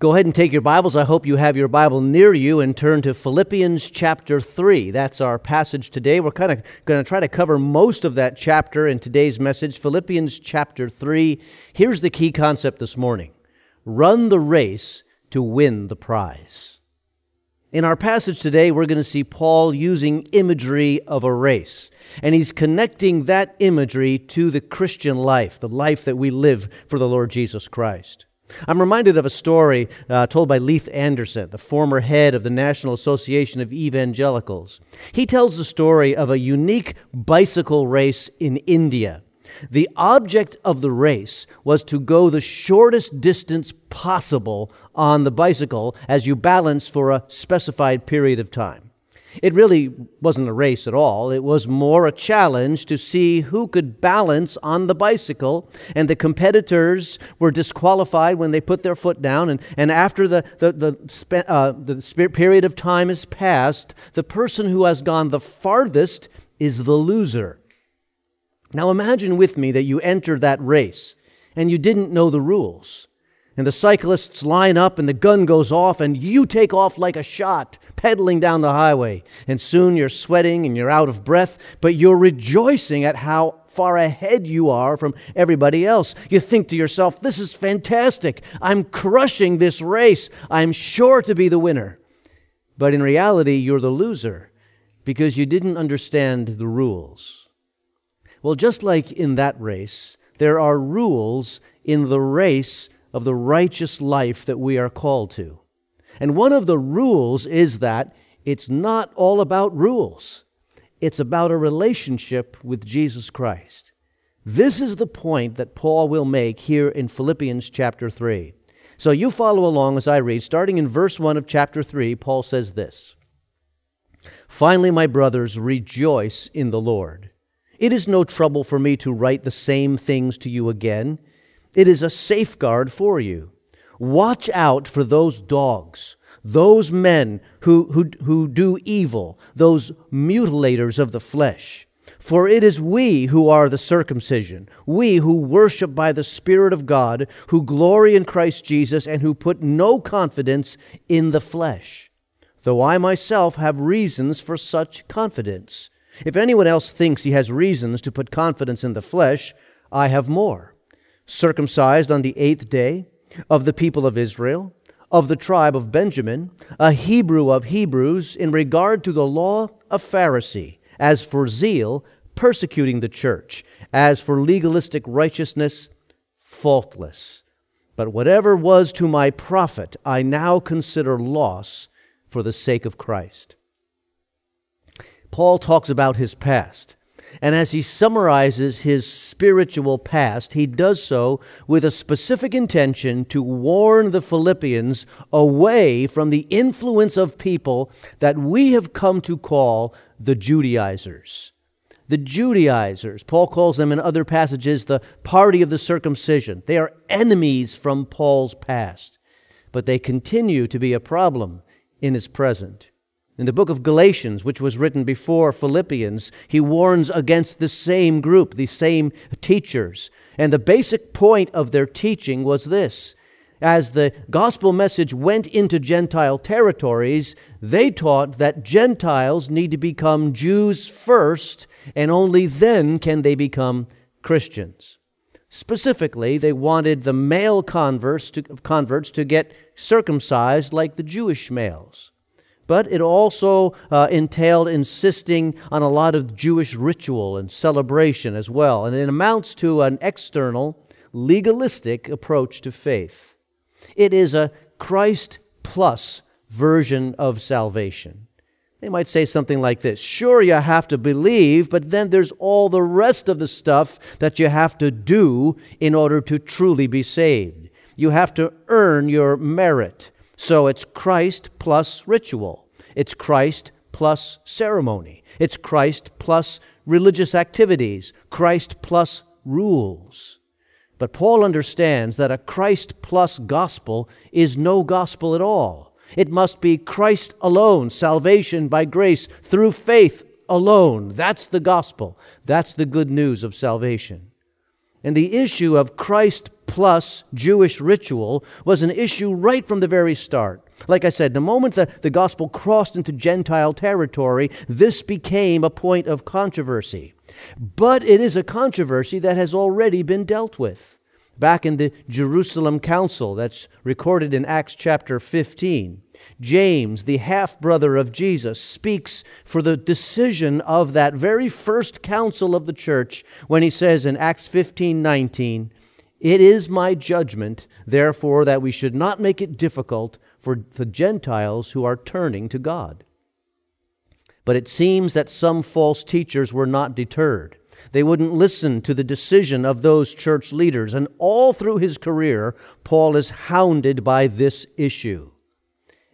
Go ahead and take your Bibles. I hope you have your Bible near you and turn to Philippians chapter 3. That's our passage today. We're kind of going to try to cover most of that chapter in today's message. Philippians chapter 3. Here's the key concept this morning run the race to win the prize. In our passage today, we're going to see Paul using imagery of a race. And he's connecting that imagery to the Christian life, the life that we live for the Lord Jesus Christ. I'm reminded of a story uh, told by Leith Anderson, the former head of the National Association of Evangelicals. He tells the story of a unique bicycle race in India. The object of the race was to go the shortest distance possible on the bicycle as you balance for a specified period of time. It really wasn't a race at all. It was more a challenge to see who could balance on the bicycle. And the competitors were disqualified when they put their foot down. And, and after the, the, the, uh, the period of time is passed, the person who has gone the farthest is the loser. Now imagine with me that you enter that race and you didn't know the rules and the cyclists line up and the gun goes off and you take off like a shot pedaling down the highway. And soon you're sweating and you're out of breath but you're rejoicing at how far ahead you are from everybody else. You think to yourself this is fantastic. I'm crushing this race. I'm sure to be the winner. But in reality you're the loser because you didn't understand the rules. Well just like in that race there are rules in the race of the righteous life that we are called to. And one of the rules is that it's not all about rules, it's about a relationship with Jesus Christ. This is the point that Paul will make here in Philippians chapter 3. So you follow along as I read. Starting in verse 1 of chapter 3, Paul says this Finally, my brothers, rejoice in the Lord. It is no trouble for me to write the same things to you again it is a safeguard for you. Watch out for those dogs, those men who, who, who do evil, those mutilators of the flesh. For it is we who are the circumcision, we who worship by the Spirit of God, who glory in Christ Jesus, and who put no confidence in the flesh. Though I myself have reasons for such confidence. If anyone else thinks he has reasons to put confidence in the flesh, I have more circumcised on the eighth day, of the people of Israel, of the tribe of Benjamin, a Hebrew of Hebrews, in regard to the law, a Pharisee, as for zeal, persecuting the church, as for legalistic righteousness, faultless. But whatever was to my profit, I now consider loss for the sake of Christ. Paul talks about his past. And as he summarizes his spiritual past, he does so with a specific intention to warn the Philippians away from the influence of people that we have come to call the Judaizers. The Judaizers, Paul calls them in other passages the party of the circumcision. They are enemies from Paul's past, but they continue to be a problem in his present. In the book of Galatians, which was written before Philippians, he warns against the same group, the same teachers. And the basic point of their teaching was this as the gospel message went into Gentile territories, they taught that Gentiles need to become Jews first, and only then can they become Christians. Specifically, they wanted the male converts to, converts to get circumcised like the Jewish males but it also uh, entailed insisting on a lot of Jewish ritual and celebration as well. And it amounts to an external, legalistic approach to faith. It is a Christ plus version of salvation. They might say something like this Sure, you have to believe, but then there's all the rest of the stuff that you have to do in order to truly be saved. You have to earn your merit. So it's Christ plus ritual. It's Christ plus ceremony. It's Christ plus religious activities. Christ plus rules. But Paul understands that a Christ plus gospel is no gospel at all. It must be Christ alone, salvation by grace through faith alone. That's the gospel. That's the good news of salvation. And the issue of Christ plus Jewish ritual was an issue right from the very start. Like I said, the moment that the gospel crossed into Gentile territory, this became a point of controversy. But it is a controversy that has already been dealt with. Back in the Jerusalem Council, that's recorded in Acts chapter 15, James, the half brother of Jesus, speaks for the decision of that very first council of the church when he says in Acts 15 19, It is my judgment, therefore, that we should not make it difficult for the Gentiles who are turning to God. But it seems that some false teachers were not deterred. They wouldn't listen to the decision of those church leaders. And all through his career, Paul is hounded by this issue.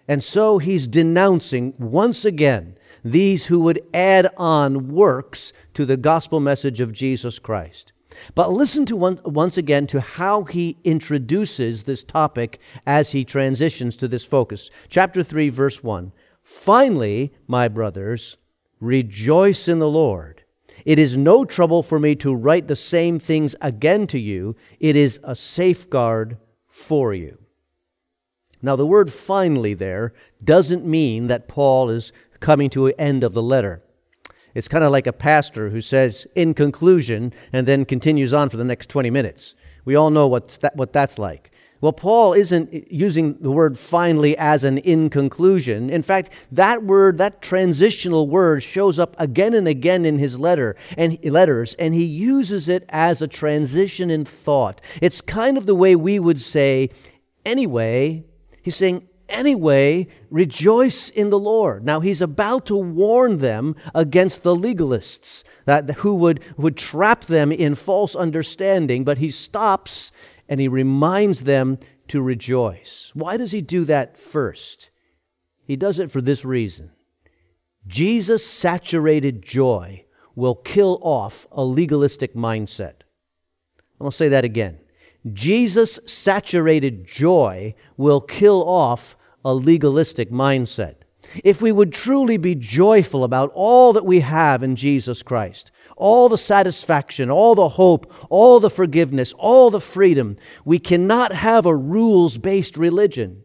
And so he's denouncing once again these who would add on works to the gospel message of Jesus Christ. But listen to one, once again to how he introduces this topic as he transitions to this focus. Chapter 3, verse 1. Finally, my brothers, rejoice in the Lord. It is no trouble for me to write the same things again to you, it is a safeguard for you. Now, the word finally there doesn't mean that Paul is coming to an end of the letter. It's kind of like a pastor who says, in conclusion, and then continues on for the next 20 minutes. We all know what's that, what that's like. Well, Paul isn't using the word finally as an in conclusion. In fact, that word, that transitional word, shows up again and again in his letter and letters, and he uses it as a transition in thought. It's kind of the way we would say, anyway. He's saying, anyway, rejoice in the Lord. Now, he's about to warn them against the legalists that, who would, would trap them in false understanding, but he stops and he reminds them to rejoice. Why does he do that first? He does it for this reason Jesus saturated joy will kill off a legalistic mindset. I'll say that again. Jesus saturated joy will kill off a legalistic mindset. If we would truly be joyful about all that we have in Jesus Christ, all the satisfaction, all the hope, all the forgiveness, all the freedom. We cannot have a rules based religion.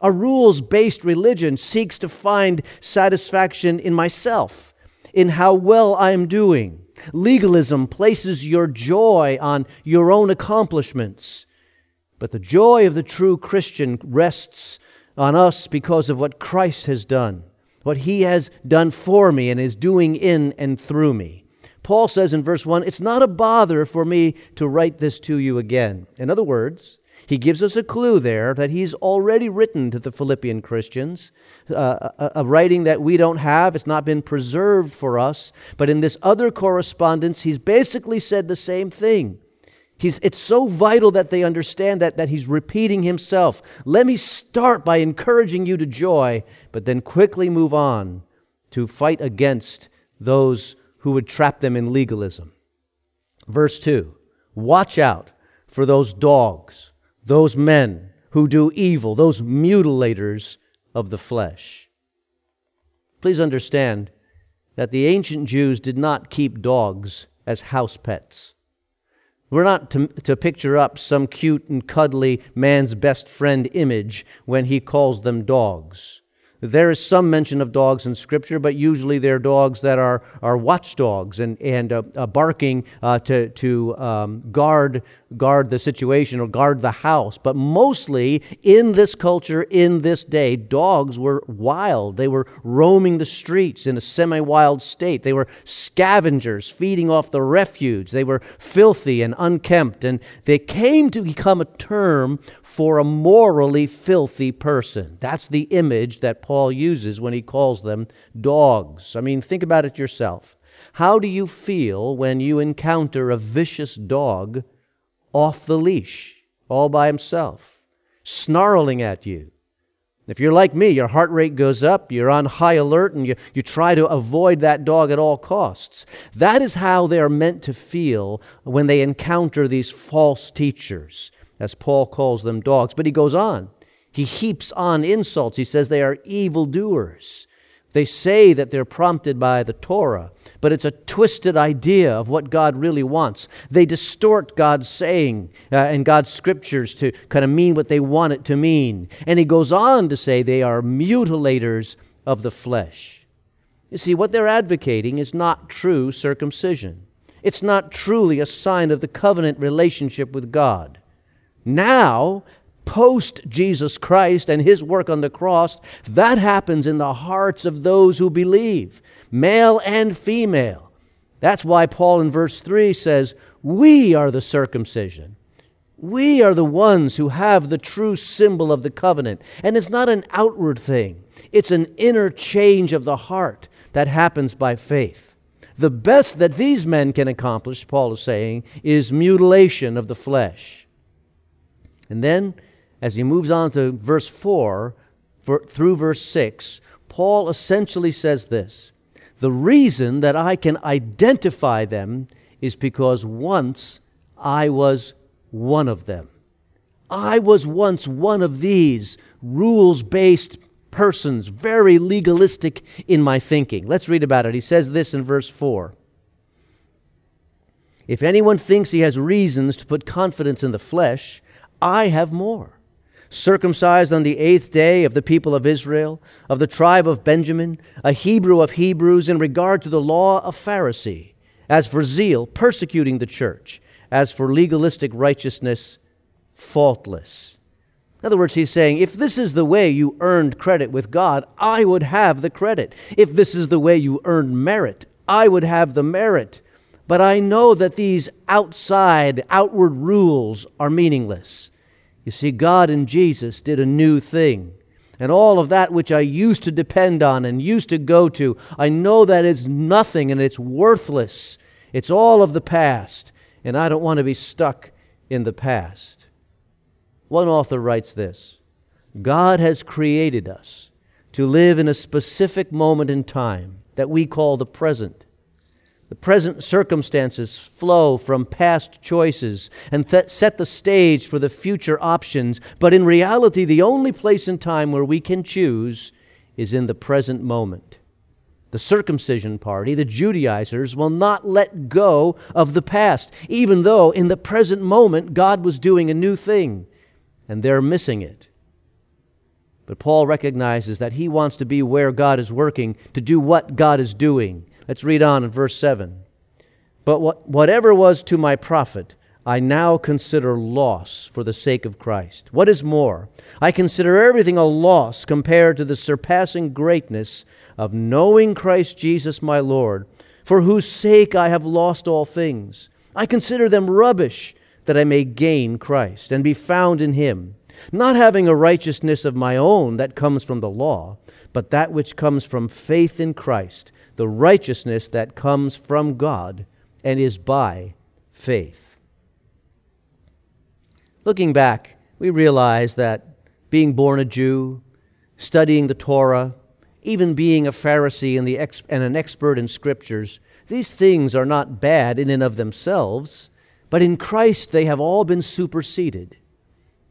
A rules based religion seeks to find satisfaction in myself, in how well I am doing. Legalism places your joy on your own accomplishments. But the joy of the true Christian rests on us because of what Christ has done, what he has done for me and is doing in and through me. Paul says in verse 1 it's not a bother for me to write this to you again. In other words, he gives us a clue there that he's already written to the Philippian Christians, uh, a, a, writing that we don't have. It's not been preserved for us. But in this other correspondence, he's basically said the same thing. He's, it's so vital that they understand that, that he's repeating himself. Let me start by encouraging you to joy, but then quickly move on to fight against those who would trap them in legalism. Verse 2 Watch out for those dogs, those men who do evil, those mutilators of the flesh. Please understand that the ancient Jews did not keep dogs as house pets. We're not to, to picture up some cute and cuddly man's best friend image when he calls them dogs. There is some mention of dogs in Scripture, but usually they're dogs that are, are watchdogs and, and uh, uh, barking uh, to, to um, guard, guard the situation or guard the house. But mostly in this culture, in this day, dogs were wild. They were roaming the streets in a semi wild state. They were scavengers feeding off the refuse. They were filthy and unkempt. And they came to become a term for a morally filthy person. That's the image that Paul uses when he calls them dogs. I mean, think about it yourself. How do you feel when you encounter a vicious dog off the leash, all by himself, snarling at you? If you're like me, your heart rate goes up, you're on high alert, and you, you try to avoid that dog at all costs. That is how they're meant to feel when they encounter these false teachers as Paul calls them dogs. But he goes on. He heaps on insults. He says they are evildoers. They say that they're prompted by the Torah, but it's a twisted idea of what God really wants. They distort God's saying uh, and God's scriptures to kind of mean what they want it to mean. And he goes on to say they are mutilators of the flesh. You see, what they're advocating is not true circumcision. It's not truly a sign of the covenant relationship with God. Now, post Jesus Christ and his work on the cross, that happens in the hearts of those who believe, male and female. That's why Paul in verse 3 says, We are the circumcision. We are the ones who have the true symbol of the covenant. And it's not an outward thing, it's an inner change of the heart that happens by faith. The best that these men can accomplish, Paul is saying, is mutilation of the flesh. And then as he moves on to verse 4 for, through verse 6, Paul essentially says this The reason that I can identify them is because once I was one of them. I was once one of these rules based persons, very legalistic in my thinking. Let's read about it. He says this in verse 4. If anyone thinks he has reasons to put confidence in the flesh, I have more circumcised on the eighth day of the people of Israel, of the tribe of Benjamin, a Hebrew of Hebrews, in regard to the law, a Pharisee, as for zeal, persecuting the church, as for legalistic righteousness, faultless. In other words, he's saying, if this is the way you earned credit with God, I would have the credit. If this is the way you earned merit, I would have the merit. But I know that these outside, outward rules are meaningless. You see, God and Jesus did a new thing. And all of that which I used to depend on and used to go to, I know that it's nothing and it's worthless. It's all of the past. And I don't want to be stuck in the past. One author writes this God has created us to live in a specific moment in time that we call the present. The present circumstances flow from past choices and th- set the stage for the future options, but in reality, the only place in time where we can choose is in the present moment. The circumcision party, the Judaizers, will not let go of the past, even though in the present moment God was doing a new thing, and they're missing it. But Paul recognizes that he wants to be where God is working, to do what God is doing. Let's read on in verse 7. But what, whatever was to my profit, I now consider loss for the sake of Christ. What is more, I consider everything a loss compared to the surpassing greatness of knowing Christ Jesus my Lord, for whose sake I have lost all things. I consider them rubbish that I may gain Christ and be found in him, not having a righteousness of my own that comes from the law, but that which comes from faith in Christ the righteousness that comes from God and is by faith. Looking back, we realize that being born a Jew, studying the Torah, even being a Pharisee and, ex- and an expert in scriptures, these things are not bad in and of themselves, but in Christ they have all been superseded.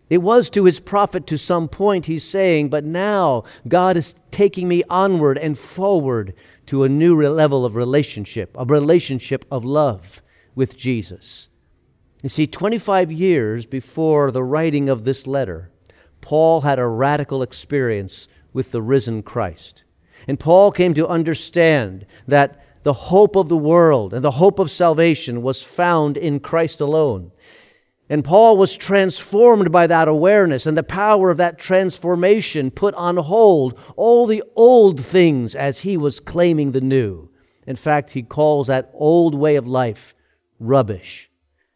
It was to his profit to some point, he's saying, but now God is taking me onward and forward to a new level of relationship, a relationship of love with Jesus. You see, 25 years before the writing of this letter, Paul had a radical experience with the risen Christ. And Paul came to understand that the hope of the world and the hope of salvation was found in Christ alone. And Paul was transformed by that awareness, and the power of that transformation put on hold all the old things as he was claiming the new. In fact, he calls that old way of life rubbish.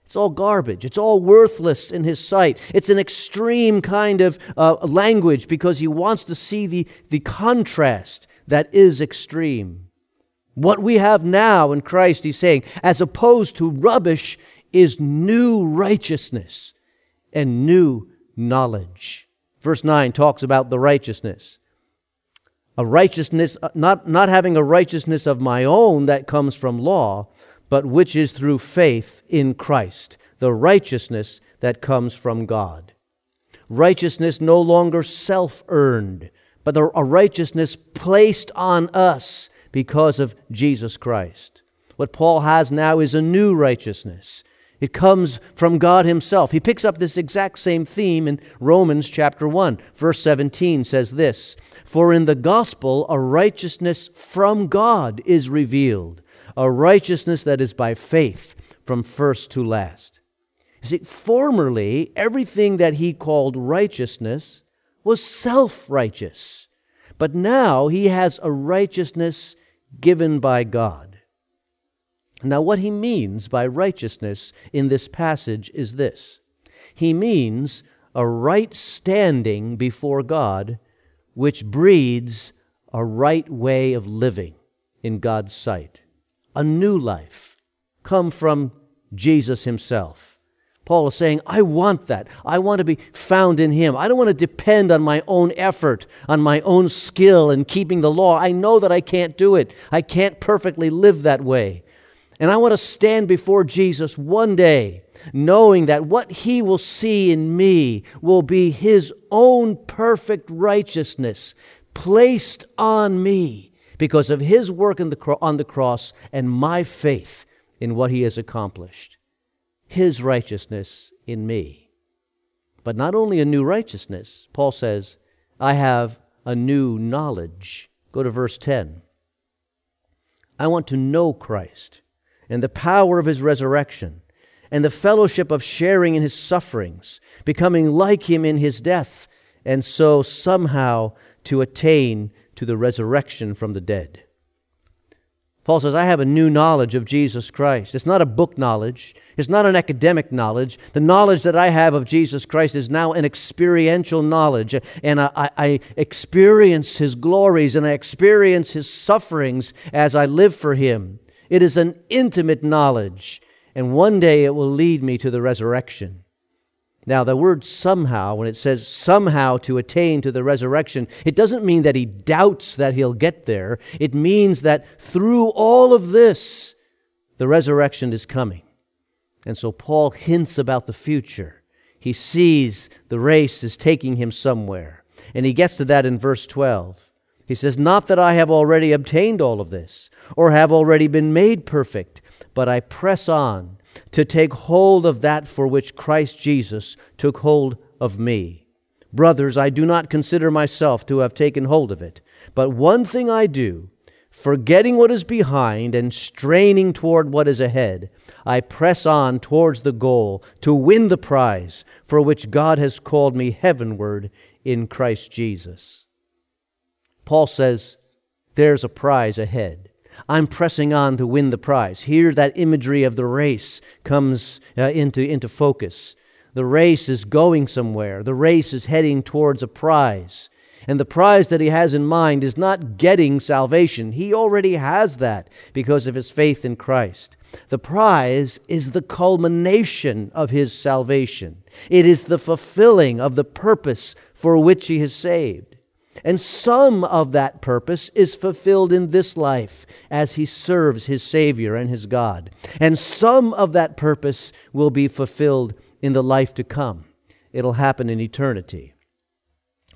It's all garbage. It's all worthless in his sight. It's an extreme kind of uh, language because he wants to see the, the contrast that is extreme. What we have now in Christ, he's saying, as opposed to rubbish, is new righteousness and new knowledge. Verse 9 talks about the righteousness. A righteousness, uh, not, not having a righteousness of my own that comes from law, but which is through faith in Christ, the righteousness that comes from God. Righteousness no longer self earned, but a righteousness placed on us because of Jesus Christ. What Paul has now is a new righteousness. It comes from God Himself. He picks up this exact same theme in Romans chapter 1. Verse 17 says this For in the gospel a righteousness from God is revealed, a righteousness that is by faith from first to last. You see, formerly, everything that he called righteousness was self righteous. But now he has a righteousness given by God. Now, what he means by righteousness in this passage is this he means a right standing before God, which breeds a right way of living in God's sight, a new life come from Jesus himself. Paul is saying, I want that. I want to be found in Him. I don't want to depend on my own effort, on my own skill in keeping the law. I know that I can't do it. I can't perfectly live that way. And I want to stand before Jesus one day, knowing that what He will see in me will be His own perfect righteousness placed on me because of His work on the, on the cross and my faith in what He has accomplished his righteousness in me. But not only a new righteousness, Paul says, I have a new knowledge. Go to verse 10. I want to know Christ and the power of his resurrection and the fellowship of sharing in his sufferings, becoming like him in his death, and so somehow to attain to the resurrection from the dead. Paul says, I have a new knowledge of Jesus Christ. It's not a book knowledge, it's not an academic knowledge. The knowledge that I have of Jesus Christ is now an experiential knowledge. And I, I, experience his glories and I experience his sufferings as I live for him. It is an intimate knowledge. And one day it will lead me to the resurrection. Now, the word somehow, when it says somehow to attain to the resurrection, it doesn't mean that he doubts that he'll get there. It means that through all of this, the resurrection is coming. And so Paul hints about the future. He sees the race is taking him somewhere. And he gets to that in verse 12. He says, Not that I have already obtained all of this, or have already been made perfect, but I press on to take hold of that for which Christ Jesus took hold of me. Brothers, I do not consider myself to have taken hold of it, but one thing I do, forgetting what is behind and straining toward what is ahead, I press on towards the goal to win the prize for which God has called me heavenward in Christ Jesus. Paul says, There's a prize ahead. I'm pressing on to win the prize. Here, that imagery of the race comes uh, into, into focus. The race is going somewhere, the race is heading towards a prize. And the prize that he has in mind is not getting salvation. He already has that because of his faith in Christ. The prize is the culmination of his salvation, it is the fulfilling of the purpose for which he is saved. And some of that purpose is fulfilled in this life as he serves his Savior and his God. And some of that purpose will be fulfilled in the life to come. It'll happen in eternity.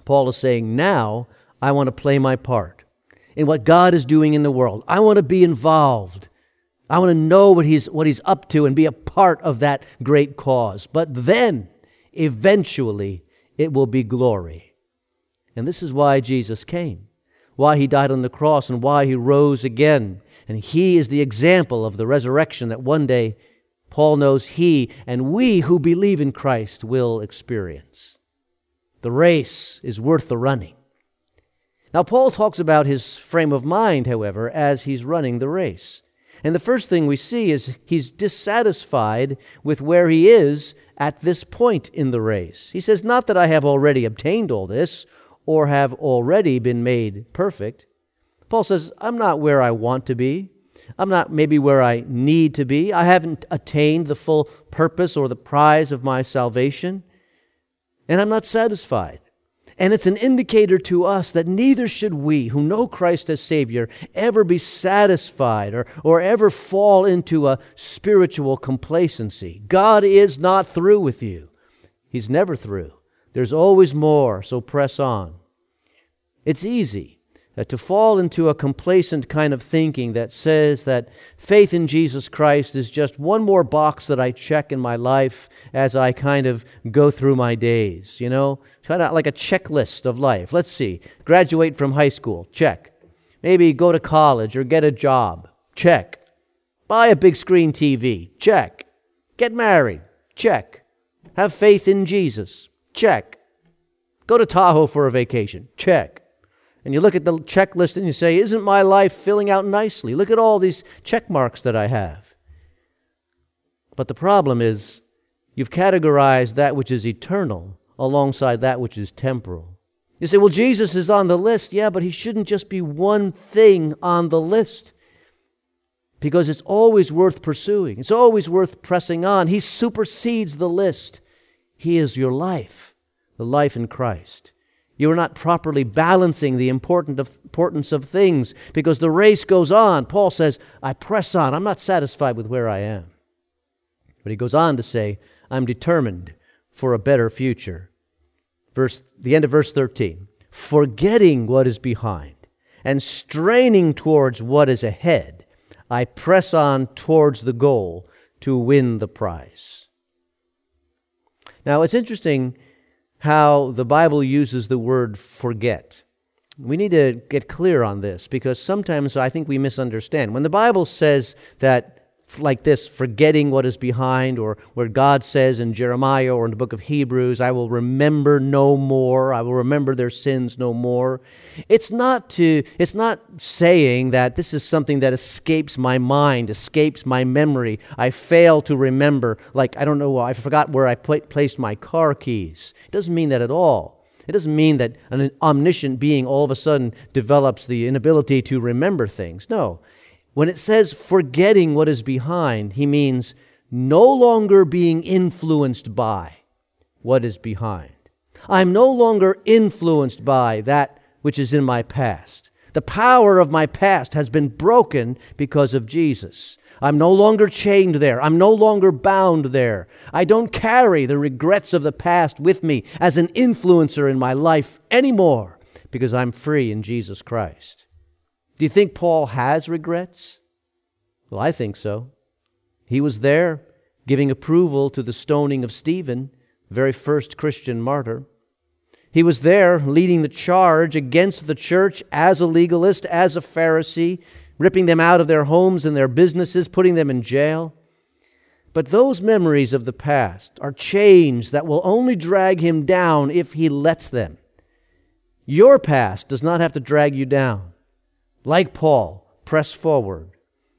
Paul is saying, Now I want to play my part in what God is doing in the world. I want to be involved. I want to know what he's, what he's up to and be a part of that great cause. But then, eventually, it will be glory. And this is why Jesus came, why he died on the cross, and why he rose again. And he is the example of the resurrection that one day Paul knows he and we who believe in Christ will experience. The race is worth the running. Now, Paul talks about his frame of mind, however, as he's running the race. And the first thing we see is he's dissatisfied with where he is at this point in the race. He says, Not that I have already obtained all this or have already been made perfect. Paul says, I'm not where I want to be. I'm not maybe where I need to be. I haven't attained the full purpose or the prize of my salvation. And I'm not satisfied. And it's an indicator to us that neither should we, who know Christ as Savior, ever be satisfied or, or ever fall into a spiritual complacency. God is not through with you, He's never through. There's always more, so press on. It's easy uh, to fall into a complacent kind of thinking that says that faith in Jesus Christ is just one more box that I check in my life as I kind of go through my days, you know, kind of like a checklist of life. Let's see, graduate from high school, check. Maybe go to college or get a job, check. Buy a big screen TV, check. Get married, check. Have faith in Jesus, check. Go to Tahoe for a vacation, check and you look at the checklist and you say, Isn't my life filling out nicely? Look at all these check marks that I have. But the problem is, you've categorized that which is eternal alongside that which is temporal. You say, Well, Jesus is on the list. Yeah, but he shouldn't just be one thing on the list because it's always worth pursuing, it's always worth pressing on. He supersedes the list. He is your life, the life in Christ. You are not properly balancing the importance of things because the race goes on. Paul says, I press on. I'm not satisfied with where I am. But he goes on to say, I'm determined for a better future. Verse, the end of verse 13. Forgetting what is behind and straining towards what is ahead, I press on towards the goal to win the prize. Now, it's interesting how the Bible uses the word forget. We need to get clear on this because sometimes I think we misunderstand. When the Bible says that like this, forgetting what is behind, or where God says in Jeremiah or in the book of Hebrews, I will remember no more, I will remember their sins no more. It's not to it's not saying that this is something that escapes my mind, escapes my memory. I fail to remember, like I don't know, I forgot where I pl- placed my car keys. It doesn't mean that at all. It doesn't mean that an omniscient being all of a sudden develops the inability to remember things. No. When it says forgetting what is behind, he means no longer being influenced by what is behind. I'm no longer influenced by that which is in my past. The power of my past has been broken because of Jesus. I'm no longer chained there. I'm no longer bound there. I don't carry the regrets of the past with me as an influencer in my life anymore because I'm free in Jesus Christ. Do you think Paul has regrets? Well, I think so. He was there giving approval to the stoning of Stephen, the very first Christian martyr. He was there leading the charge against the church as a legalist, as a Pharisee, ripping them out of their homes and their businesses, putting them in jail. But those memories of the past are chains that will only drag him down if he lets them. Your past does not have to drag you down like Paul, press forward.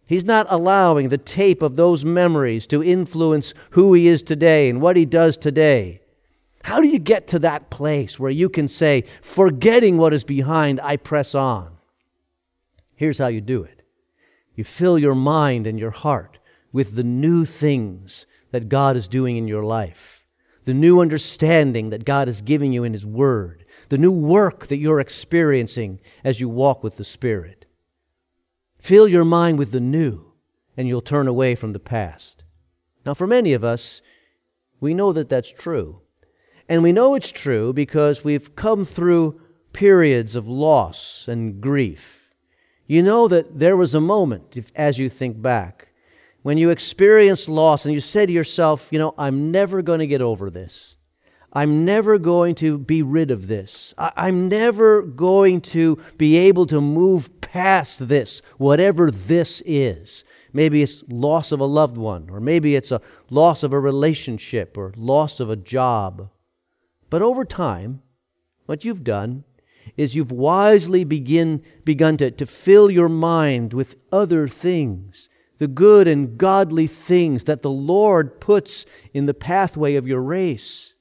He's not allowing the tape of those memories to influence who he is today and what he does today. How do you get to that place where you can say, forgetting what is behind, I press on? Here's how you do it you fill your mind and your heart with the new things that God is doing in your life, the new understanding that God is giving you in His Word the new work that you're experiencing as you walk with the Spirit. Fill your mind with the new, and you'll turn away from the past. Now, for many of us, we know that that's true. And we know it's true because we've come through periods of loss and grief. You know that there was a moment, if, as you think back, when you experienced loss and you say to yourself, you know, I'm never going to get over this. I'm never going to be rid of this. I- am never going to be able to move past this, whatever this is. Maybe it's loss of a loved one, or maybe it's a loss of a relationship, or loss of a job. But over time, what you've done is you've wisely begin, begun to, to fill your mind with other things, the good and godly things that the Lord puts in the pathway of your race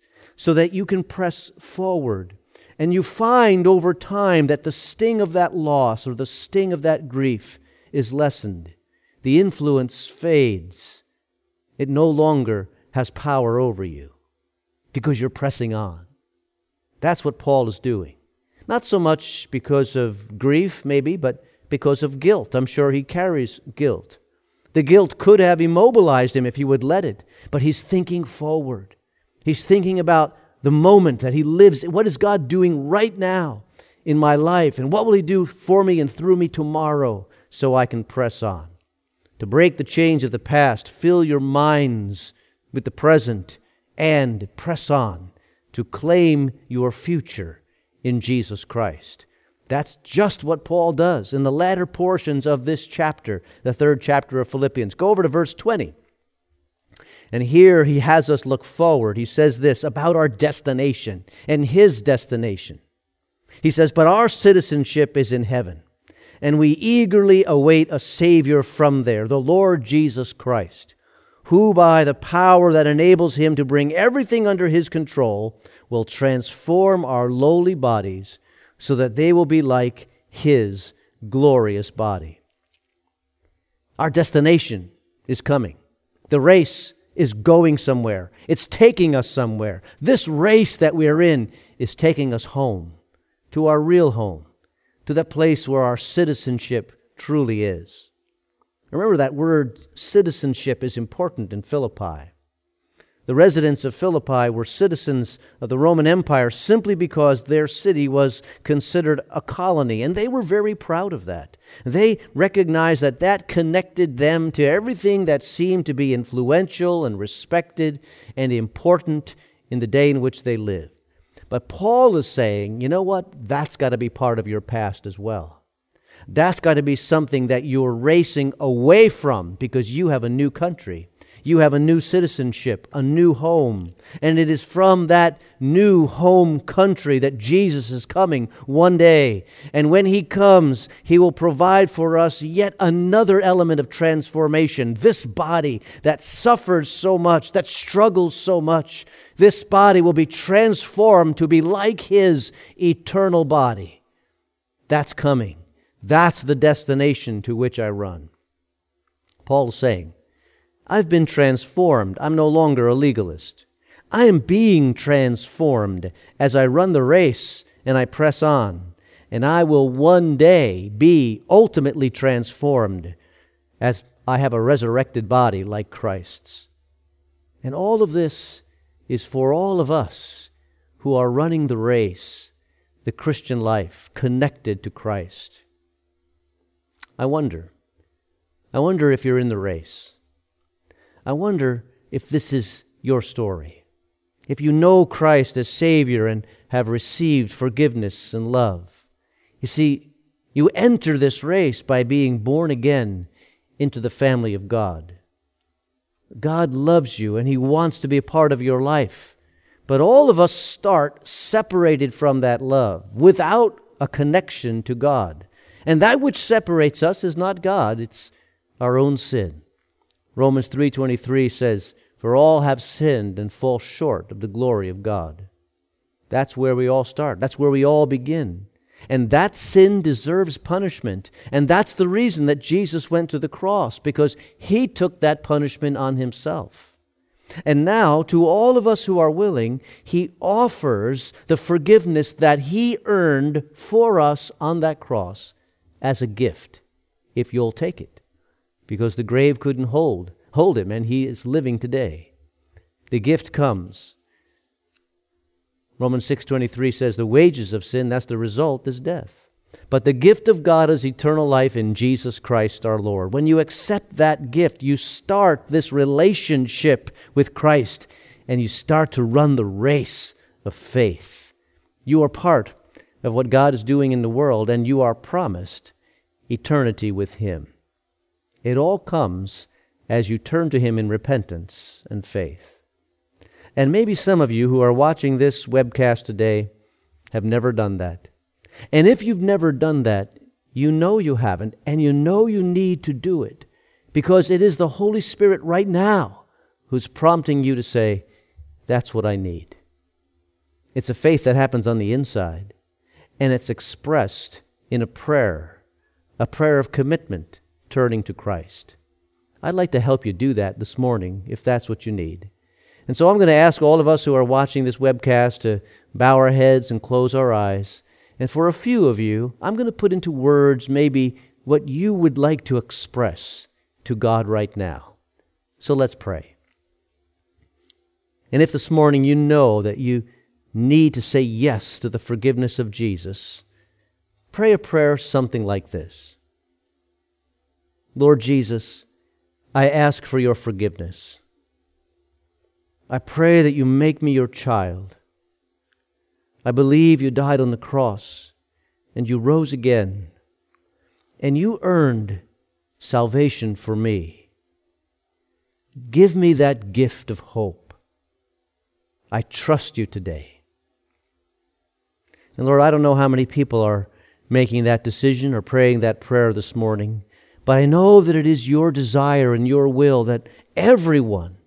so that you can press forward. And you find over time that the sting of that loss or the sting of that grief is lessened. The influence fades. It no longer has power over you because you're pressing on. That's what Paul is doing. Not so much because of grief, maybe, but because of guilt. I'm sure he carries guilt. The guilt could have immobilized him if he would let it, but he's thinking forward. He's thinking about the moment that he lives. What is God doing right now in my life? And what will He do for me and through me tomorrow so I can press on? To break the chains of the past, fill your minds with the present, and press on to claim your future in Jesus Christ. That's just what Paul does in the latter portions of this chapter, the third chapter of Philippians. Go over to verse 20. And here he has us look forward. He says this about our destination and his destination. He says, But our citizenship is in heaven, and we eagerly await a Savior from there, the Lord Jesus Christ, who by the power that enables him to bring everything under his control will transform our lowly bodies so that they will be like his glorious body. Our destination is coming. The race is going somewhere. It's taking us somewhere. This race that we are in is taking us home, to our real home, to that place where our citizenship truly is. Remember that word citizenship is important in Philippi. The residents of Philippi were citizens of the Roman Empire simply because their city was considered a colony, and they were very proud of that. They recognized that that connected them to everything that seemed to be influential and respected and important in the day in which they lived. But Paul is saying, you know what? That's got to be part of your past as well. That's got to be something that you're racing away from because you have a new country you have a new citizenship, a new home. And it is from that new home country that Jesus is coming one day. And when he comes, he will provide for us yet another element of transformation. This body that suffers so much, that struggles so much, this body will be transformed to be like his eternal body. That's coming. That's the destination to which I run. Paul is saying, I've been transformed. I'm no longer a legalist. I am being transformed as I run the race and I press on. And I will one day be ultimately transformed as I have a resurrected body like Christ's. And all of this is for all of us who are running the race, the Christian life, connected to Christ. I wonder, I wonder if you're in the race. I wonder if this is your story. If you know Christ as Savior and have received forgiveness and love. You see, you enter this race by being born again into the family of God. God loves you and He wants to be a part of your life. But all of us start separated from that love, without a connection to God. And that which separates us is not God, it's our own sin. Romans 3:23 says, "For all have sinned and fall short of the glory of God." That's where we all start. That's where we all begin. And that sin deserves punishment. And that's the reason that Jesus went to the cross, because he took that punishment on himself. And now, to all of us who are willing, he offers the forgiveness that he earned for us on that cross as a gift, if you'll take it because the grave couldn't hold hold him and he is living today. The gift comes. Romans 6:23 says the wages of sin that's the result is death. But the gift of God is eternal life in Jesus Christ our Lord. When you accept that gift, you start this relationship with Christ and you start to run the race of faith. You are part of what God is doing in the world and you are promised eternity with him. It all comes as you turn to Him in repentance and faith. And maybe some of you who are watching this webcast today have never done that. And if you've never done that, you know you haven't, and you know you need to do it because it is the Holy Spirit right now who's prompting you to say, That's what I need. It's a faith that happens on the inside, and it's expressed in a prayer, a prayer of commitment turning to Christ. I'd like to help you do that this morning if that's what you need. And so I'm going to ask all of us who are watching this webcast to bow our heads and close our eyes. And for a few of you, I'm going to put into words maybe what you would like to express to God right now. So let's pray. And if this morning you know that you need to say yes to the forgiveness of Jesus, pray a prayer something like this Lord Jesus, I ask for your forgiveness. I pray that you make me your child. I believe you died on the cross and you rose again, and you earned salvation for me. Give me that gift of hope. I trust you today. And Lord, I don't know how many people are making that decision or praying that prayer this morning, but I know that it is your desire and your will that everyone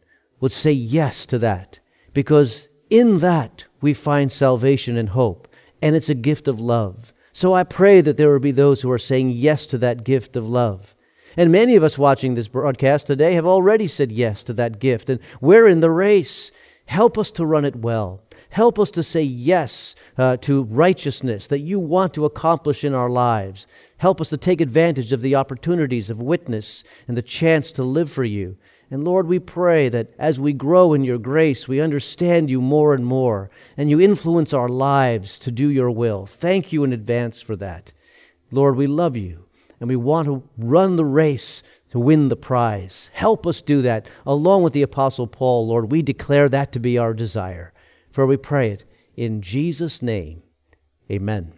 would say yes to that, because in that we find salvation and hope, and it's a gift of love. So I pray that there will be those who are saying yes to that gift of love. And many of us watching this broadcast today have already said yes to that gift, and we're in the race. Help us to run it well. Help us to say yes uh, to righteousness that you want to accomplish in our lives. Help us to take advantage of the opportunities of witness and the chance to live for you. And Lord, we pray that as we grow in your grace, we understand you more and more, and you influence our lives to do your will. Thank you in advance for that. Lord, we love you, and we want to run the race to win the prize. Help us do that. Along with the Apostle Paul, Lord, we declare that to be our desire. For we pray it in Jesus' name. Amen.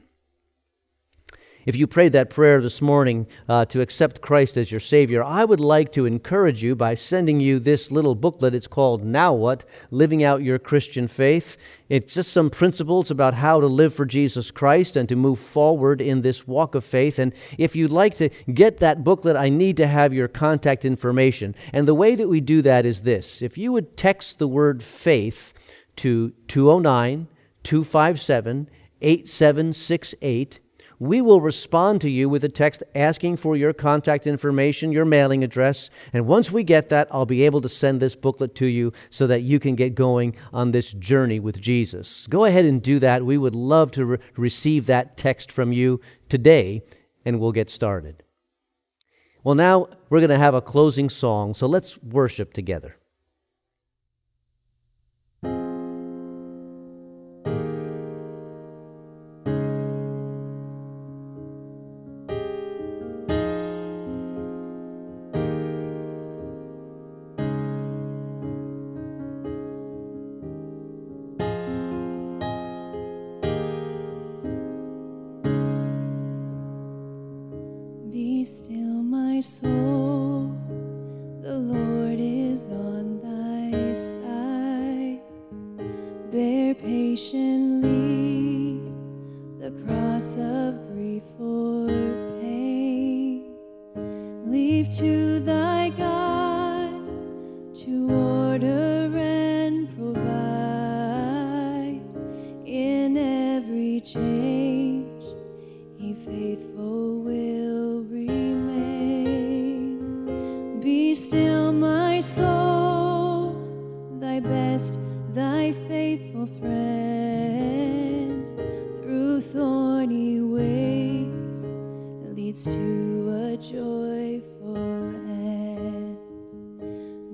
If you prayed that prayer this morning uh, to accept Christ as your Savior, I would like to encourage you by sending you this little booklet. It's called Now What? Living Out Your Christian Faith. It's just some principles about how to live for Jesus Christ and to move forward in this walk of faith. And if you'd like to get that booklet, I need to have your contact information. And the way that we do that is this if you would text the word faith to 209 257 8768, we will respond to you with a text asking for your contact information, your mailing address. And once we get that, I'll be able to send this booklet to you so that you can get going on this journey with Jesus. Go ahead and do that. We would love to re- receive that text from you today, and we'll get started. Well, now we're going to have a closing song, so let's worship together. soul, the Lord is on thy side. Bear patiently the cross of grief or pain. Leave to the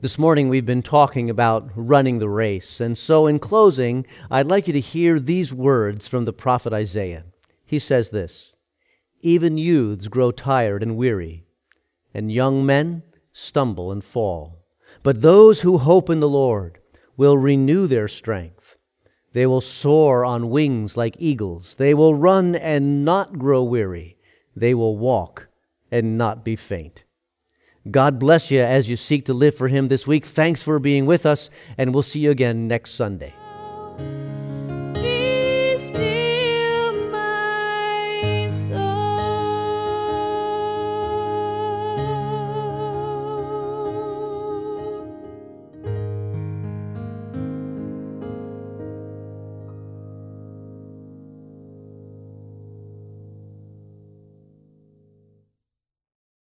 This morning we've been talking about running the race, and so in closing, I'd like you to hear these words from the prophet Isaiah. He says this Even youths grow tired and weary, and young men stumble and fall. But those who hope in the Lord will renew their strength. They will soar on wings like eagles. They will run and not grow weary. They will walk and not be faint. God bless you as you seek to live for Him this week. Thanks for being with us, and we'll see you again next Sunday.